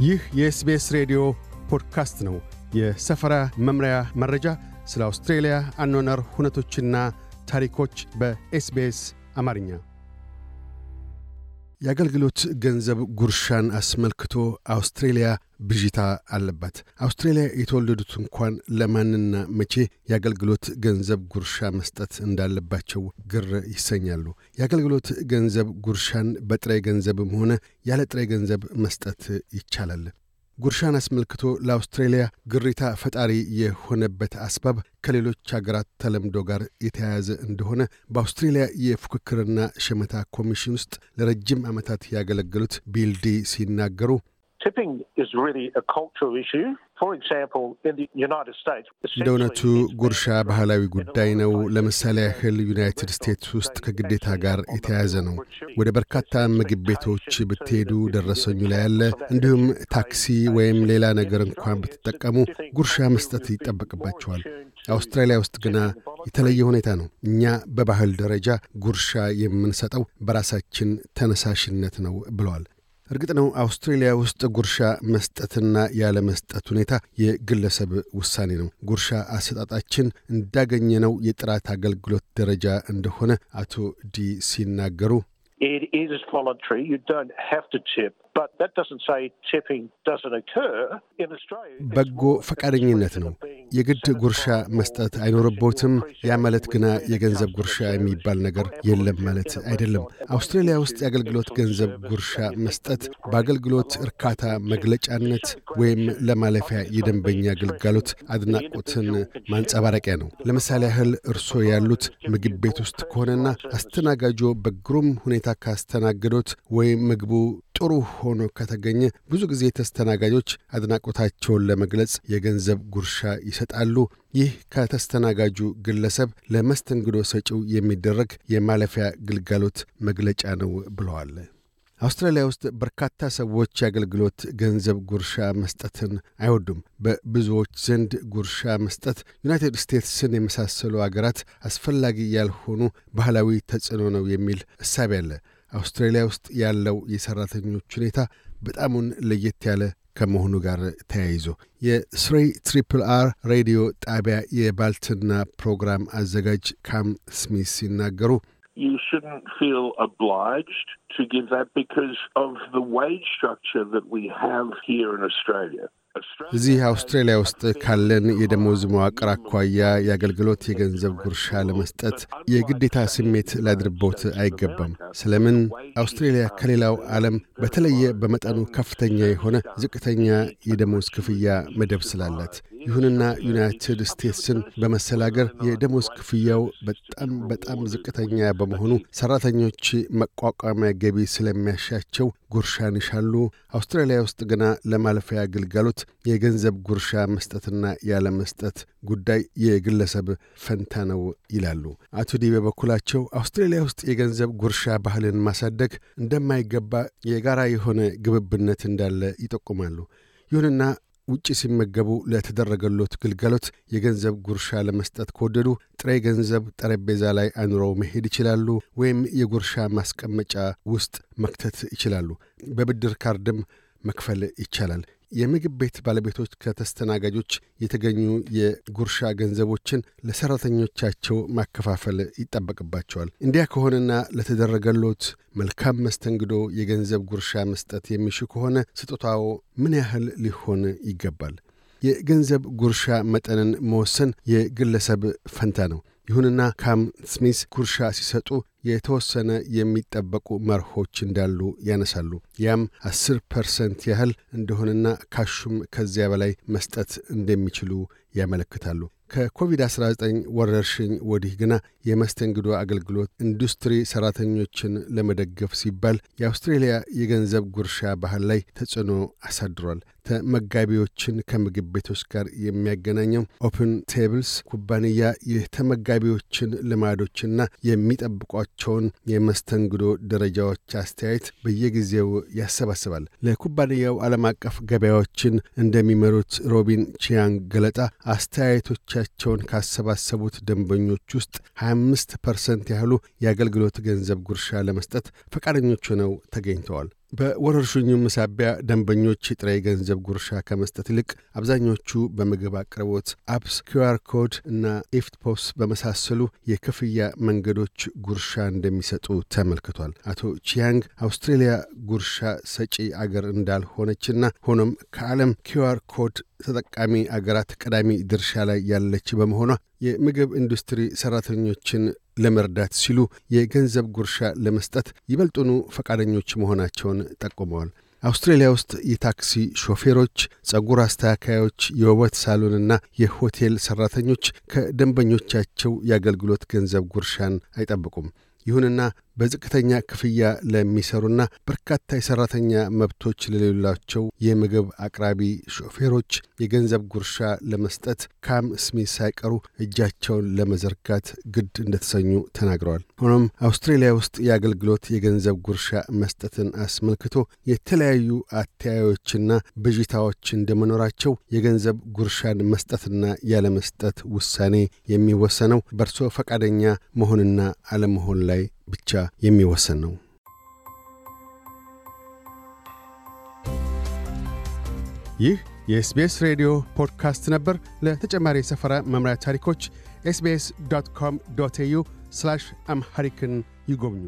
ይህ የ SBS ሬዲዮ ፖድካስት ነው። የሰፈራ መምሪያ መረጃ፣ ስለ አውስትሬልያ አኗኗር ሁነቶችና ታሪኮች በ SBS አማርኛ። የአገልግሎት ገንዘብ ጉርሻን አስመልክቶ አውስትሬልያ ብዥታ አለባት። አውስትሬልያ የተወለዱት እንኳን ለማንና መቼ የአገልግሎት ገንዘብ ጉርሻ መስጠት እንዳለባቸው ግር ይሰኛሉ። የአገልግሎት ገንዘብ ጉርሻን በጥሬ ገንዘብም ሆነ ያለ ጥሬ ገንዘብ መስጠት ይቻላል። ጉርሻን አስመልክቶ ለአውስትሬልያ ግሪታ ፈጣሪ የሆነበት አስባብ ከሌሎች አገራት ተለምዶ ጋር የተያያዘ እንደሆነ በአውስትሬልያ የፉክክርና ሸመታ ኮሚሽን ውስጥ ለረጅም ዓመታት ያገለገሉት ቢልዲ ሲናገሩ እንደ እውነቱ ጉርሻ ባህላዊ ጉዳይ ነው። ለምሳሌ ያህል ዩናይትድ ስቴትስ ውስጥ ከግዴታ ጋር የተያያዘ ነው። ወደ በርካታ ምግብ ቤቶች ብትሄዱ ደረሰኙ ላይ ያለ፣ እንዲሁም ታክሲ ወይም ሌላ ነገር እንኳን ብትጠቀሙ ጉርሻ መስጠት ይጠበቅባቸዋል። አውስትራሊያ ውስጥ ግና የተለየ ሁኔታ ነው። እኛ በባህል ደረጃ ጉርሻ የምንሰጠው በራሳችን ተነሳሽነት ነው ብለዋል። እርግጥ ነው አውስትሬልያ ውስጥ ጉርሻ መስጠትና ያለ መስጠት ሁኔታ የግለሰብ ውሳኔ ነው። ጉርሻ አሰጣጣችን እንዳገኘነው የጥራት አገልግሎት ደረጃ እንደሆነ አቶ ዲ ሲናገሩ በጎ ፈቃደኝነት ነው። የግድ ጉርሻ መስጠት አይኖርቦትም። ያ ማለት ግና የገንዘብ ጉርሻ የሚባል ነገር የለም ማለት አይደለም። አውስትራሊያ ውስጥ የአገልግሎት ገንዘብ ጉርሻ መስጠት በአገልግሎት እርካታ መግለጫነት ወይም ለማለፊያ የደንበኛ አገልጋሎት አድናቆትን ማንጸባረቂያ ነው። ለምሳሌ ያህል እርስዎ ያሉት ምግብ ቤት ውስጥ ከሆነና አስተናጋጆ በግሩም ሁኔታ ካስተናገዶት ወይም ምግቡ ጥሩ ሆኖ ከተገኘ ብዙ ጊዜ ተስተናጋጆች አድናቆታቸውን ለመግለጽ የገንዘብ ጉርሻ ይሰጣሉ። ይህ ከተስተናጋጁ ግለሰብ ለመስተንግዶ ሰጪው የሚደረግ የማለፊያ ግልጋሎት መግለጫ ነው ብለዋል። አውስትራሊያ ውስጥ በርካታ ሰዎች የአገልግሎት ገንዘብ ጉርሻ መስጠትን አይወዱም። በብዙዎች ዘንድ ጉርሻ መስጠት ዩናይትድ ስቴትስን የመሳሰሉ አገራት አስፈላጊ ያልሆኑ ባህላዊ ተጽዕኖ ነው የሚል እሳቤ አለ። አውስትራሊያ ውስጥ ያለው የሠራተኞች ሁኔታ በጣሙን ለየት ያለ ከመሆኑ ጋር ተያይዞ የ Three Triple R ሬዲዮ ጣቢያ የባልትና ፕሮግራም አዘጋጅ ካም ስሚት ሲናገሩ you shouldn't feel obliged to give that because of the wage structure that we have here in Australia. እዚህ አውስትራሊያ ውስጥ ካለን የደሞዝ መዋቅር አኳያ የአገልግሎት የገንዘብ ጉርሻ ለመስጠት የግዴታ ስሜት ላድርቦት አይገባም። ስለምን አውስትሬሊያ ከሌላው ዓለም በተለየ በመጠኑ ከፍተኛ የሆነ ዝቅተኛ የደሞዝ ክፍያ መደብ ስላላት። ይሁንና ዩናይትድ ስቴትስን በመሰል አገር የደሞዝ ክፍያው በጣም በጣም ዝቅተኛ በመሆኑ ሠራተኞች መቋቋሚያ ገቢ ስለሚያሻቸው ጉርሻን ይሻሉ። አውስትራሊያ ውስጥ ግና ለማለፊያ ግልጋሎት የገንዘብ ጉርሻ መስጠትና ያለ መስጠት ጉዳይ የግለሰብ ፈንታ ነው ይላሉ። አቶ ዲ በበኩላቸው አውስትራሊያ ውስጥ የገንዘብ ጉርሻ ባህልን ማሳደግ እንደማይገባ የጋራ የሆነ ግብብነት እንዳለ ይጠቁማሉ። ይሁንና ውጭ ሲመገቡ ለተደረገሎት ግልጋሎት የገንዘብ ጉርሻ ለመስጠት ከወደዱ ጥሬ ገንዘብ ጠረጴዛ ላይ አኑረው መሄድ ይችላሉ፣ ወይም የጉርሻ ማስቀመጫ ውስጥ መክተት ይችላሉ። በብድር ካርድም መክፈል ይቻላል። የምግብ ቤት ባለቤቶች ከተስተናጋጆች የተገኙ የጉርሻ ገንዘቦችን ለሠራተኞቻቸው ማከፋፈል ይጠበቅባቸዋል። እንዲያ ከሆነና ለተደረገሎት መልካም መስተንግዶ የገንዘብ ጉርሻ መስጠት የሚሹ ከሆነ ስጦታው ምን ያህል ሊሆን ይገባል? የገንዘብ ጉርሻ መጠንን መወሰን የግለሰብ ፈንታ ነው። ይሁንና ካም ስሚዝ ጉርሻ ሲሰጡ የተወሰነ የሚጠበቁ መርሆች እንዳሉ ያነሳሉ። ያም አስር ፐርሰንት ያህል እንደሆነና ካሹም ከዚያ በላይ መስጠት እንደሚችሉ ያመለክታሉ። ከኮቪድ-19 ወረርሽኝ ወዲህ ግና የመስተንግዶ አገልግሎት ኢንዱስትሪ ሠራተኞችን ለመደገፍ ሲባል የአውስትሬልያ የገንዘብ ጉርሻ ባህል ላይ ተጽዕኖ አሳድሯል። ተመጋቢዎችን ከምግብ ቤቶች ጋር የሚያገናኘው OpenTable's ኩባንያ የተመጋቢዎችን ልማዶችና የሚጠብቋቸውን የመስተንግዶ ደረጃዎች አስተያየት በየጊዜው ያሰባስባል። ለኩባንያው ዓለም አቀፍ ገበያዎችን እንደሚመሩት ሮቢን ቺያንግ ገለጣ አስተያየቶቻቸውን ካሰባሰቡት ደንበኞች ውስጥ 25 ፐርሰንት ያህሉ የአገልግሎት ገንዘብ ጉርሻ ለመስጠት ፈቃደኞች ሆነው ተገኝተዋል። በወረርሽኙም ሳቢያ ደንበኞች ጥሬ ገንዘብ ጉርሻ ከመስጠት ይልቅ አብዛኞቹ በምግብ አቅርቦት apps፣ QR code እና EFTPOS በመሳሰሉ የክፍያ መንገዶች ጉርሻ እንደሚሰጡ ተመልክቷል። አቶ ቺያንግ አውስትሬሊያ ጉርሻ ሰጪ አገር እንዳልሆነችና ሆኖም ከዓለም QR code ተጠቃሚ አገራት ቀዳሚ ድርሻ ላይ ያለች በመሆኗ የምግብ ኢንዱስትሪ ሠራተኞችን ለመርዳት ሲሉ የገንዘብ ጉርሻ ለመስጠት ይበልጡኑ ፈቃደኞች መሆናቸውን ጠቁመዋል። አውስትሬሊያ ውስጥ የታክሲ ሾፌሮች፣ ጸጉር አስተካካዮች፣ የውበት ሳሎንና የሆቴል ሠራተኞች ከደንበኞቻቸው የአገልግሎት ገንዘብ ጉርሻን አይጠብቁም። ይሁንና በዝቅተኛ ክፍያ ለሚሰሩና በርካታ የሠራተኛ መብቶች ለሌላቸው የምግብ አቅራቢ ሾፌሮች የገንዘብ ጉርሻ ለመስጠት ካም ስሚት ሳይቀሩ እጃቸውን ለመዘርጋት ግድ እንደተሰኙ ተናግረዋል። ሆኖም አውስትሬሊያ ውስጥ የአገልግሎት የገንዘብ ጉርሻ መስጠትን አስመልክቶ የተለያዩ አተያዮችና ብዥታዎች እንደመኖራቸው የገንዘብ ጉርሻን መስጠትና ያለመስጠት ውሳኔ የሚወሰነው በእርሶ ፈቃደኛ መሆንና አለመሆን ላይ ብቻ የሚወሰን ነው። ይህ የ SBS ሬዲዮ ፖድካስት ነበር። ለተጨማሪ የሰፈራ መምሪያ ታሪኮች SBS dot com dot au Amharic ን ይጎብኙ።